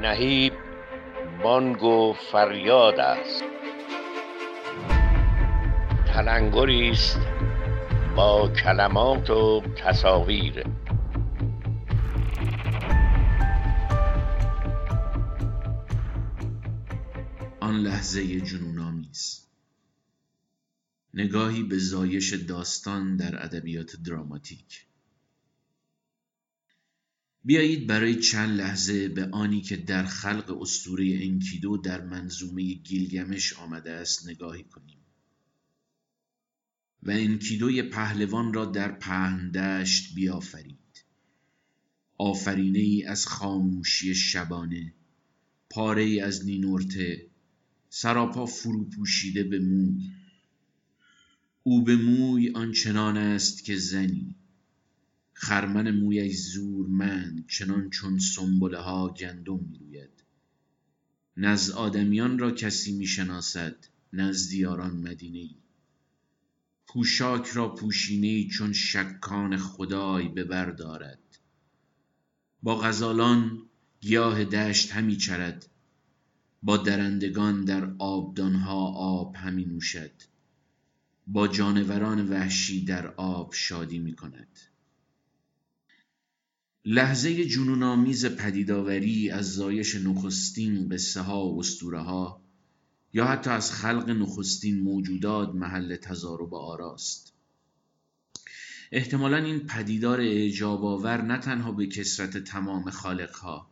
نهیب بانگ و فریاد است. تلنگری است با کلمات و تصاویر. آن لحظه جنون آمیز نگاهی به زایش داستان در ادبیات دراماتیک. بیایید برای چند لحظه به آنی که در خلق اسطوره انکیدو در منظومه گیلگمش آمده است نگاهی کنیم. و انکیدوی پهلوان را در پهندشت بیافرید. آفرینه ای از خاموشی شبانه پاره ای از نینورته سراپا فرو پوشیده به موی. او به موی آنچنان است که زنی. خرمن مویش زورمند چنان چون سنبله ها گندم می‌روید. نز آدمیان را کسی می‌شناسد نز دیاران مدینه ای پوشاک را پوشینه چون شکان خدای به بر دارد. با غزالان گیاه دشت همی چرد. با درندگان در آبدانها آب همی نوشد. با جانوران وحشی در آب شادی می کند لحظه جنونآمیز پدیدآوری از زایش نخستین قصه ها و اسطوره ها یا حتی از خلق نخستین موجودات محل تضارب آراست احتمالا این پدیدار اعجاب آور نه تنها به کسرت تمام خالقها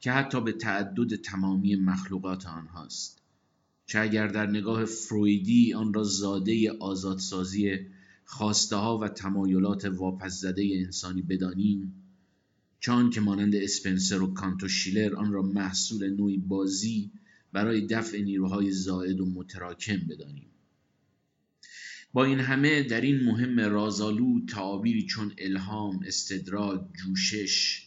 که حتی به تعدد تمامی مخلوقات آنهاست چه اگر در نگاه فرویدی آن را زاده آزادسازی خواسته ها و تمایلات واپس زده انسانی بدانیم چون که مانند اسپنسر و کانت و شیلر آن را محصول نوعی بازی برای دفع نیروهای زائد و متراکم بدانیم. با این همه در این مهم رازآلود تعابیری چون الهام استدراک جوشش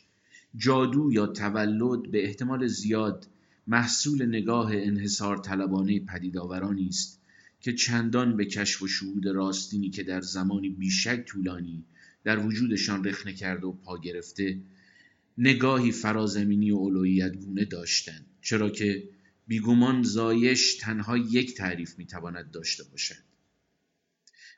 جادو یا تولد به احتمال زیاد محصول نگاه انحصار طلبانه پدیدآورانی است که چندان به کشف و شهود راستینی که در زمانی بیشک طولانی در وجودشان رخنه کرده و پا گرفته نگاهی فرازمینی و علویت گونه داشتند چرا که بیگمان زایش تنها یک تعریف می‌تواند داشته باشد.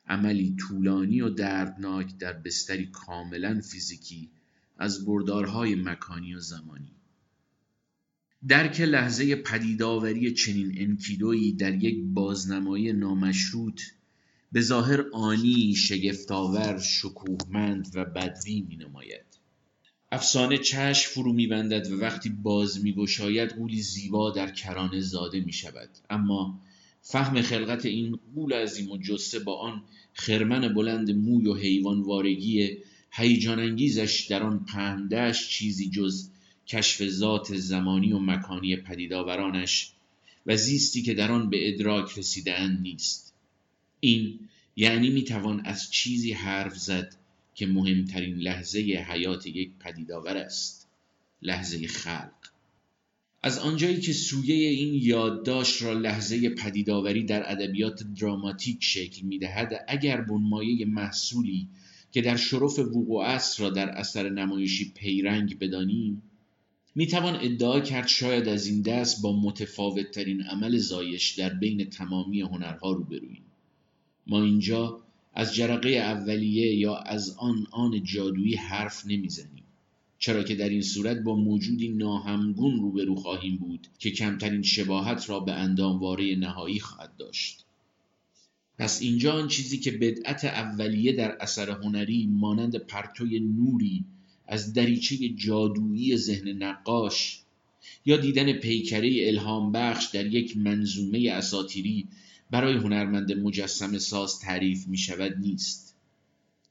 عملی طولانی و دردناک در بستری کاملا فیزیکی از بردارهای مکانی و زمانی. درک لحظه پدیدآوری چنین انکیدویی در یک بازنمایی نامشروط به ظاهر آنی شگفتآور شکوهمند و بدوی می نماید افسانه چشم فرو میبندد و وقتی باز میگشاید قولی زیبا در کرانه زاده می شود اما فهم خلقت این قول عظیم و جسته با آن خرمن بلند موی و حیوان وارگی هیجان انگیزش در آن پهندش چیزی جز کشف ذات زمانی و مکانی پدیدآورانش و زیستی که در آن به ادراک رسیدهاند نیست. این یعنی می‌توان از چیزی حرف زد که مهمترین لحظه حیات یک پدیدآور است لحظه خلق. از آنجایی که سویه این یادداشت را لحظه پدیدآوری در ادبیات دراماتیک شکل می‌دهد اگر بنمایه محصولی که در شرف وقوع است را در اثر نمایشی پیرنگ بدانیم می‌توان ادعا کرد شاید از این دست با متفاوت ترین عمل زایش در بین تمامی هنرها روبرویم. ما اینجا از جرقه اولیه یا از آن آن جادویی حرف نمی‌زنیم. چرا که در این صورت با موجودی ناهمگون روبرو خواهیم بود که کمترین شباهت را به اندامواره نهایی خواهد داشت. پس اینجا آن چیزی که بدعت اولیه در اثر هنری مانند پرتوی نوری از دریچه جادویی ذهن نقاش یا دیدن پیکره الهام بخش در یک منظومه اساتیری برای هنرمند مجسم ساز تعریف می شود نیست.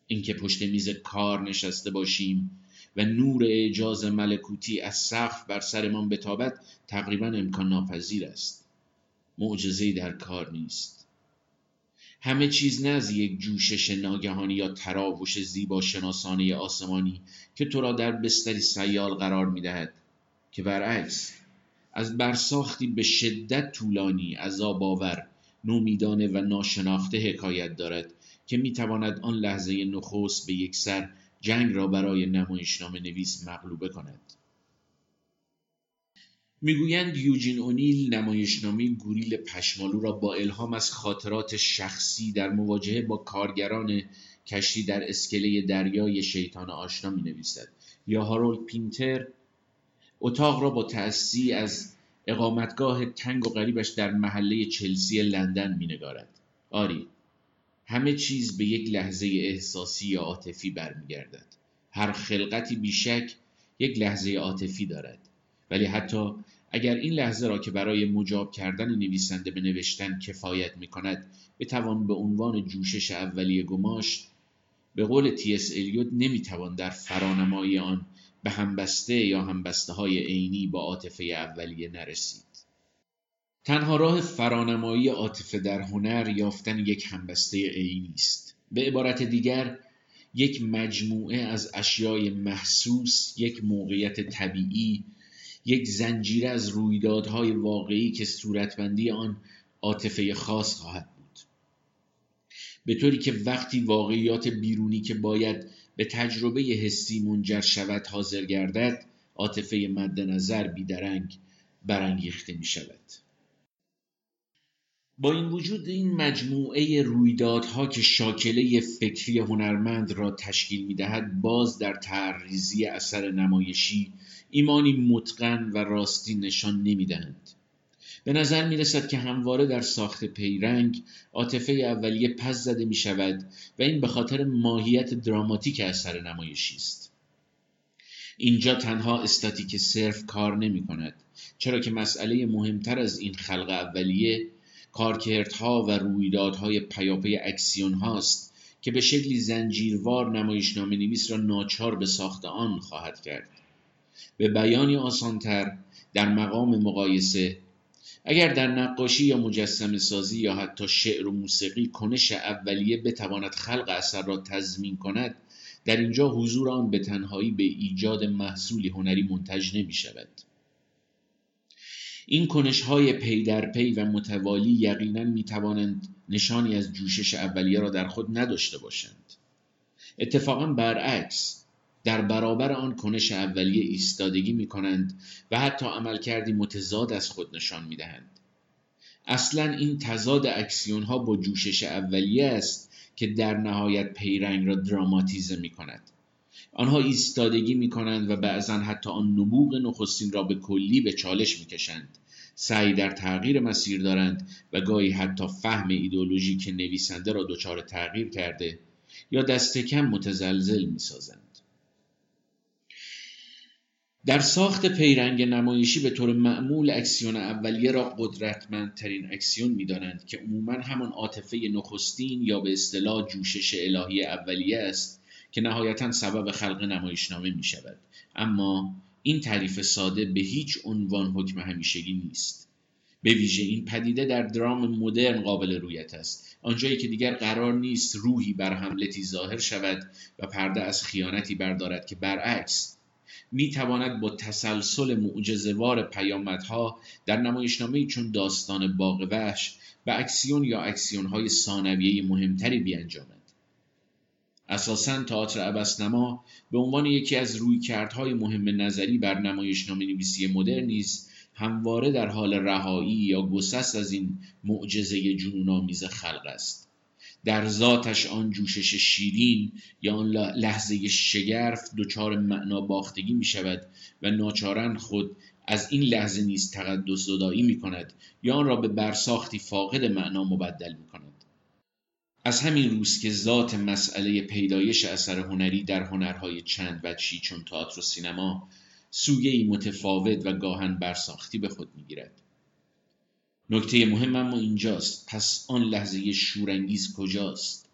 اینکه پشت میز کار نشسته باشیم و نور اعجاز ملکوتی از سقف بر سرمان بتابد تقریبا امکان ناپذیر است. معجزه در کار نیست. همه چیز نه از یک جوشش ناگهانی یا تراوش زیبا شناسانه آسمانی که تو را در بستری سیال قرار می دهد که برعکس از برساختی به شدت طولانی عذاب آور نومیدانه و ناشناخته حکایت دارد که می‌تواند آن لحظه نخست به یک سر جنگ را برای نمایشنامه نویس مغلوبه کند. می‌گویند یوجین اونیل نمایشنامه گوریل پشمالو را با الهام از خاطرات شخصی در مواجهه با کارگران کشتی در اسکله دریای شیطان آشنا می نویسد یا هارولد پینتر اتاق را با تأسی از اقامتگاه تنگ و غریبش در محله چلسی لندن می نگارد. آری همه چیز به یک لحظه احساسی یا عاطفی برمیگردد هر خلقتی بیشک یک لحظه عاطفی دارد ولی حتی اگر این لحظه را که برای مجاب کردن نویسنده به نوشتن کفایت می کند بتوان به عنوان جوشش اولیه گماشت به قول تی اس الیوت نمی‌توان در فرانمایی آن به همبسته یا همبسته های عینی با عاطفه اولیه نرسید. تنها راه فرانمایی عاطفه در هنر یافتن یک همبسته عینی است. به عبارت دیگر یک مجموعه از اشیای محسوس یک موقعیت طبیعی یک زنجیره از رویدادهای واقعی که صورتبندی آن عاطفه خاص خواهد بود. به طوری که وقتی واقعیات بیرونی که باید به تجربه حسی منجر شود حاضر گردد عاطفه مد نظر بیدرنگ برانگیخته می شود با این وجود این مجموعه رویدادها که شاکله فکری هنرمند را تشکیل می دهد باز در تعریزی اثر نمایشی ایمانی متقن و راستی نشان نمی دهند. به نظر می رسد که همواره در ساخت پیرنگ عاطفه اولیه پس زده می شود و این به خاطر ماهیت دراماتیک اثر نمایشی است. اینجا تنها استاتیک صرف کار نمی کند چرا که مسئله مهمتر از این خلق اولیه کارکردها و رویدادهای پیاپی اکسیون هاست که به شکلی زنجیروار نمایشنامه نویس را ناچار به ساخت آن خواهد کرد به بیانی آسانتر در مقام مقایسه اگر در نقاشی یا مجسم سازی یا حتی شعر و موسیقی کنش اولیه بتواند خلق اثر را تضمین کند در اینجا حضور آن به تنهایی به ایجاد محصولی هنری منتج نمی شود. این کنش های پی در پی و متوالی یقینا می توانند نشانی از جوشش اولیه را در خود نداشته باشند. اتفاقا برعکس در برابر آن کنش اولیه ایستادگی می کنند و حتی عملکردی متضاد از خود نشان می دهند. اصلا این تضاد اکسیون ها با جوشش اولیه است که در نهایت پیرنگ را دراماتیزه می کند. آنها ایستادگی می کنند و بعضا حتی آن نبوغ نخستین را به کلی به چالش می کشند. سعی در تغییر مسیر دارند و گاهی حتی فهم ایدولوژی که نویسنده را دچار تغییر کرده یا دست کم متزلزل می سازند. در ساخت پیرنگ نمایشی به طور معمول اکسیون اولیه را قدرتمندترین اکسیون می‌دانند که عموما همان عاطفه نخستین یا به اصطلاح جوشش الهی اولیه است که نهایتا سبب خلق نمایشنامه می شود اما این تعریف ساده به هیچ عنوان حکم همیشگی نیست. به ویژه این پدیده در درام مدرن قابل رویت است. آنجایی که دیگر قرار نیست روحی بر حملتی ظاهر شود و پرده از خیانتی بردارد که برعکس می تواند با تسلسل معجزهوار پیامدها در نمایشنامه چون داستان باغ وحش به اکسیون یا اکسیون های ثانویه مهمتری بیانجامد. اساسا تئاتر ابسنما به عنوان یکی از رویکردهای مهم نظری بر نمایشنامه نویسی مدرن نیز همواره در حال رهایی یا گسست از این معجزه جنونآمیز خلق است. در ذاتش آن جوشش شیرین یا آن لحظه شگرف دچار معنا باختگی می شود و ناچارن خود از این لحظه نیز تقدس زدایی می کند یا آن را به برساختی فاقد معنا مبدل می کند. از همین روز که ذات مسئله پیدایش اثر هنری در هنرهای چند وجهی چون تئاتر و سینما سویهی متفاوت و گاهن برساختی به خود می‌گیرد نکته مهم اما اینجاست. پس آن لحظه شورانگیز کجاست؟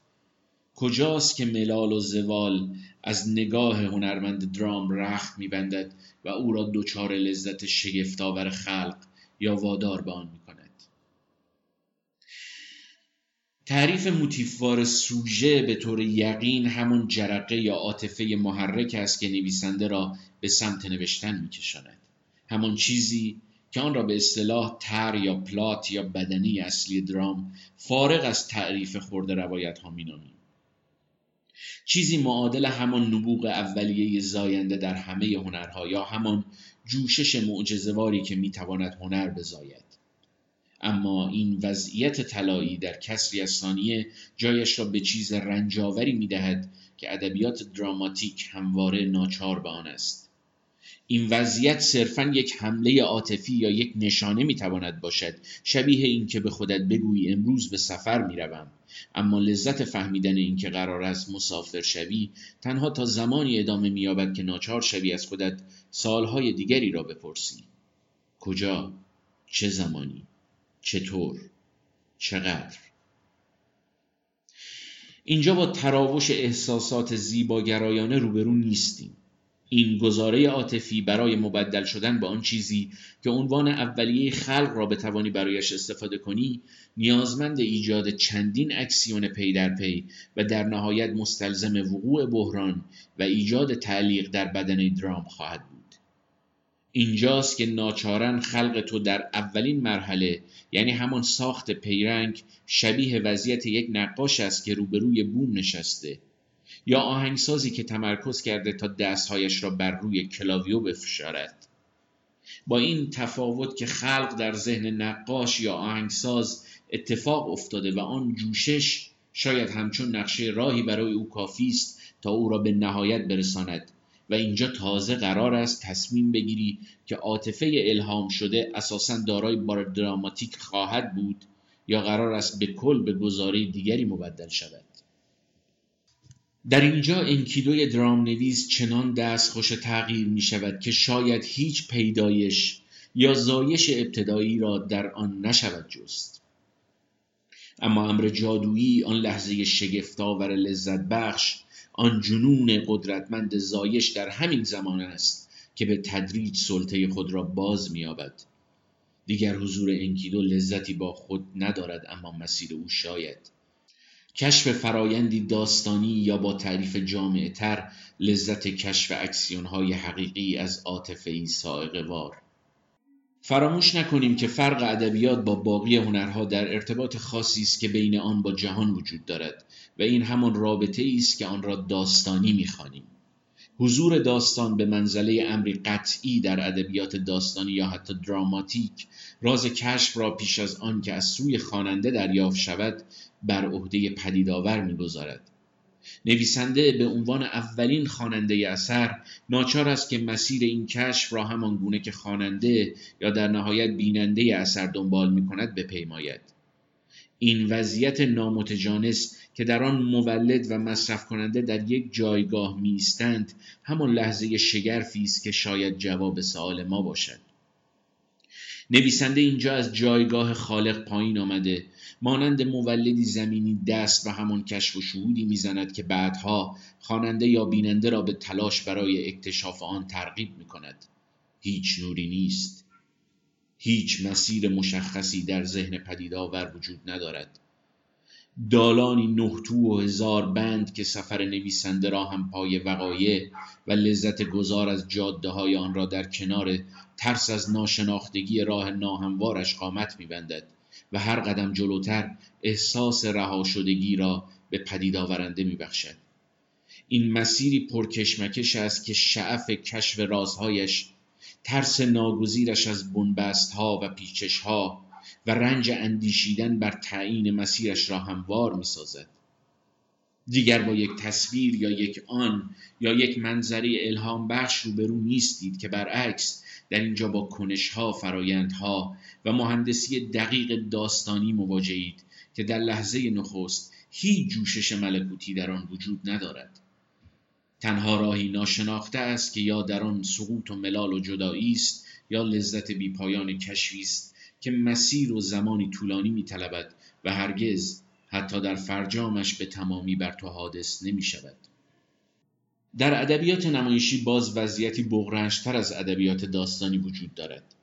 کجاست که ملال و زوال از نگاه هنرمند درام رخت میبندد و او را دچار لذت شگفتآور خلق یا وادار به آن می‌کند؟ تعریف موتیفوار سوژه به طور یقین همون جرقه یا عاطفه محرک است که نویسنده را به سمت نوشتن میکشاند. همان چیزی که آن را به اصطلاح تر یا پلات یا بدنی اصلی درام فارغ از تعریف خورده روایت ها مینامیم. چیزی معادل همان نبوغ اولیه زاینده در همه هنرها یا همان جوشش معجزهواری که می‌تواند هنر بزاید. اما این وضعیت طلایی در کسری از ثانیه جایش را به چیز رنجاوری می‌دهد که ادبیات دراماتیک همواره ناچار به آن است. این وضعیت صرفا یک حمله عاطفی یا یک نشانه می‌تواند باشد شبیه اینکه به خودت بگویی امروز به سفر می‌روم. اما لذت فهمیدن اینکه قرار است مسافر شوی تنها تا زمانی ادامه مییابد که ناچار شوی از خودت سالهای دیگری را بپرسی. کجا؟ چه زمانی؟ چطور چقدر اینجا با تراوش احساسات زیباگرایانه روبرو نیستیم. این گزاره عاطفی برای مبدل شدن به آن چیزی که عنوان اولیه خلق را بتوانی برایش استفاده کنی نیازمند ایجاد چندین اکسیون پی در پی و در نهایت مستلزم وقوع بحران و ایجاد تعلیق در بدن درام خواهد بود. اینجاست که ناچارا خلق تو در اولین مرحله یعنی همان ساخت پیرنگ شبیه وضعیت یک نقاش است که روبروی بوم نشسته. یا آهنگسازی که تمرکز کرده تا دستهایش را بر روی کلاویو بفشارد. با این تفاوت که خلق در ذهن نقاش یا آهنگساز اتفاق افتاده و آن جوشش شاید همچون نقشه راهی برای او کافی است تا او را به نهایت برساند و اینجا تازه قرار است تصمیم بگیری که عاطفه الهام شده اساسا دارای بار دراماتیک خواهد بود یا قرار است به کل به گزاره دیگری مبدل شود. در اینجا انکیدوی درام نویس چنان دست خوش تغییر می شود که شاید هیچ پیدایش یا زایش ابتدایی را در آن نشود جست. اما امر جادویی آن لحظه شگفتآور لذت بخش آن جنون قدرتمند زایش در همین زمان است که به تدریج سلطه خود را باز می‌یابد. دیگر حضور انکیدو لذتی با خود ندارد اما مسیر او شاید کشف فرایندی داستانی یا با تعریف جامعه تر لذت کشف اکسیون های حقیقی از عاطفه سائقه وار فراموش نکنیم که فرق ادبیات با باقی هنرها در ارتباط خاصی است که بین آن با جهان وجود دارد و این همان رابطه است که آن را داستانی می‌خوانیم. حضور داستان به منزله امری قطعی در ادبیات داستانی یا حتی دراماتیک راز کشف را پیش از آن که از سوی خواننده دریافت شود بر عهده پدیدآور می‌گذارد. نویسنده به عنوان اولین خواننده اثر ناچار است که مسیر این کشف را همان گونه که خواننده یا در نهایت بیننده اثر دنبال می کند بپیماید. این وضعیت نامتجانس که در آن مولد و مصرف کننده در یک جایگاه می ایستند همان لحظه شگرفی است که شاید جواب سوال ما باشد. نویسنده اینجا از جایگاه خالق پایین آمده. مانند مولدی زمینی دست و همان کشف و شهودی می‌زند که بعدها خواننده یا بیننده را به تلاش برای اکتشاف آن ترغیب می کند هیچ نوری نیست. هیچ مسیر مشخصی در ذهن پدیدآور وجود ندارد. دالانی نهتو و هزار بند که سفر نویسنده را هم پای وقایع و لذت گذار از جاده های آن را در کنار ترس از ناشناختگی راه ناهموارش قامت میبندد و هر قدم جلوتر احساس رها شدگی را به پدید آورنده میبخشد. این مسیری پرکشمکش است که شعف کشف رازهایش ترس ناگزیرش از بنبست ها و پیچش ها و رنج اندیشیدن بر تعیین مسیرش را هموار می سازد. دیگر با یک تصویر یا یک آن یا یک منظری الهام بخش روبرو نیستید که برعکس در اینجا با کنشها، فرایندها و مهندسی دقیق داستانی مواجهید که در لحظه نخست هیچ جوشش ملکوتی در آن وجود ندارد. تنها راهی ناشناخته است که یا در آن سقوط و ملال و جدایی است یا لذت بیپایان کشفی است که مسیر و زمانی طولانی میطلبد و هرگز حتی در فرجامش به تمامی بر تو حادث نمی شود. در ادبیات نمایشی باز وضعیتی بغرنشتر از ادبیات داستانی وجود دارد.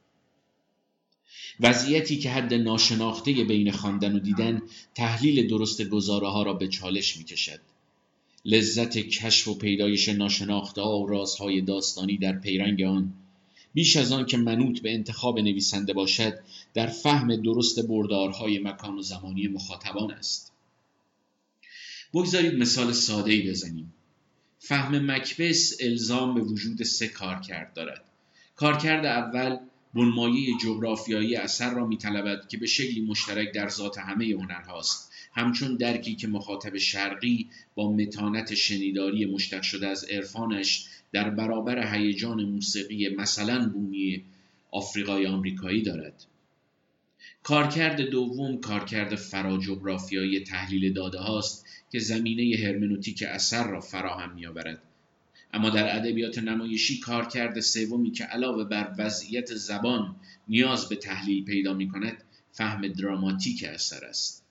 وضعیتی که حد ناشناخته بین خواندن و دیدن تحلیل درست گزاره ها را به چالش می کشد. لذت کشف و پیدایش ناشناخته و رازهای داستانی در پیرنگ آن. بیش از آن که منوط به انتخاب نویسنده باشد در فهم درست بردارهای مکان و زمانی مخاطبان است. بگذارید مثال ساده ای بزنیم. فهم مکبس الزام به وجود سه کارکرد دارد. کارکرد اول بنمایه جغرافیایی اثر را میطلبد که به شکلی مشترک در ذات همه هنرهاست. همچون درکی که مخاطب شرقی با متانت شنیداری مشتق شده از عرفانش در برابر هیجان موسیقی مثلا بومی آفریقای آمریکایی دارد. کارکرد دوم کارکرد فراجغرافیایی تحلیل داده هاست که زمینه هرمنوتیک اثر را فراهم میآورد. اما در ادبیات نمایشی کارکرد سومی که علاوه بر وضعیت زبان نیاز به تحلیل پیدا می کند فهم دراماتیک اثر است.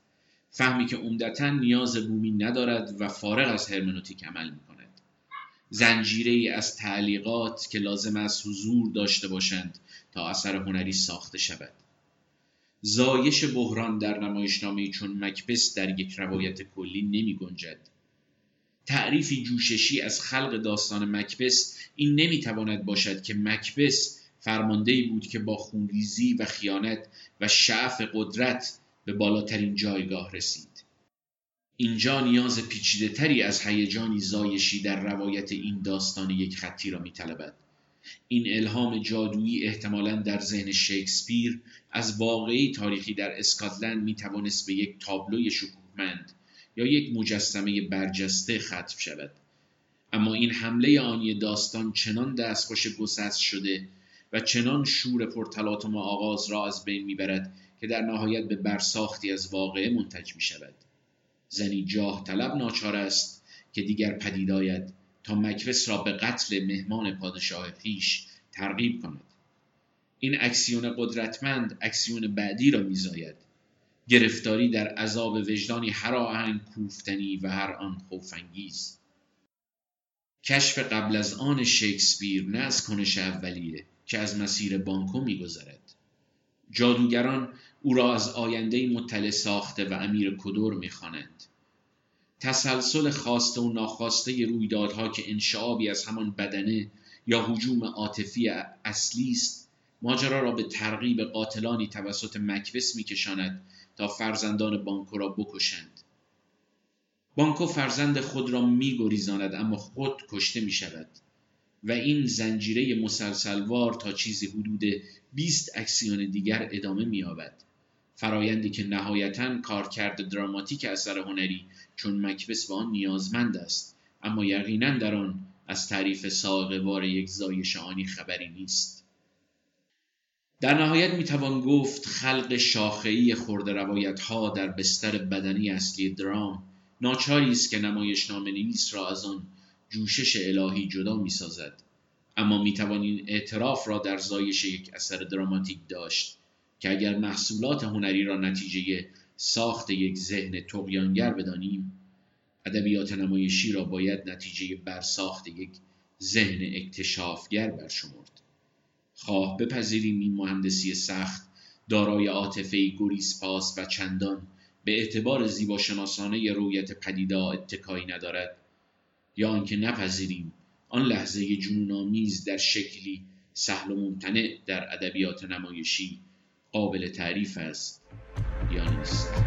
فهمی که عمدتا نیاز بومی ندارد و فارغ از هرمنوتیک عمل می کند زنجیره ای از تعلیقات که لازم است حضور داشته باشند تا اثر هنری ساخته شود. زایش بحران در نمایشنامه چون مکبس در یک روایت کلی نمی گنجد تعریفی جوششی از خلق داستان مکبس این نمی‌تواند باشد که مکبس فرمانده بود که با خونریزی و خیانت و شعف قدرت به بالاترین جایگاه رسید. اینجا نیاز پیچیده تری از هیجانی زایشی در روایت این داستان یک خطی را میطلبد. این الهام جادویی احتمالا در ذهن شکسپیر از واقعی تاریخی در اسکاتلند می‌توانست به یک تابلوی شکوهمند یا یک مجسمه برجسته ختم شود. اما این حمله آنی داستان چنان دستخوش گسست شده و چنان شور پرتلاطم آغاز را از بین می‌برد که در نهایت به برساختی از واقعه منتج می شود زنی جاه طلب ناچار است که دیگر پدید آید تا مکرس را به قتل مهمان پادشاه خیش ترغیب کند. این اکسیون قدرتمند اکسیون بعدی را میزاید. گرفتاری در عذاب وجدانی هر آهنگ کوفتنی و هر آن خوفانگیز. کشف قبل از آن شکسپیر نه از کنش اولیه که از مسیر بانکو میگذرد. جادوگران او را از آینده مطلع ساخته و امیر کدور می‌خوانند. تسلسل خواسته و ناخواسته رویدادها که انشعابی از همان بدنه یا حجوم عاطفی اصلی است ماجرا را به ترغیب قاتلانی توسط مکبس میکشاند تا فرزندان بانکو را بکشند. بانکو فرزند خود را میگریزاند اما خود کشته می شود و این زنجیره مسلسلوار تا چیزی حدود 20 اکسیون دیگر ادامه مییابد. فرایندی که نهایتا کارکرد دراماتیک اثر هنری چون مکبس به آن نیازمند است اما یقینا در آن از تعریف ساقوار یک زایش آنی خبری نیست. در نهایت می‌توان گفت خلق شاخهای خورده روایت ها در بستر بدنی اصلی درام ناچاری است که نمایش نویس را از آن جوشش الهی جدا می‌سازد. اما می‌توان این اعتراف را در زایش یک اثر دراماتیک داشت که اگر محصولات هنری را نتیجه ساخت یک ذهن تقیانگر بدانیم ادبیات نمایشی را باید نتیجه برساخت یک ذهن اکتشافگر برشمرد. خواه. بپذیریم این مهندسی سخت دارای عاطفه گریزپاس و چندان. به اعتبار زیباشناسانه رویت پدیدا اتکایی ندارد. یا آنکه نپذیریم آن لحظه جنونآمیز در شکلی سهل و ممتنع در ادبیات نمایشی قابل تعریف است یا نیست.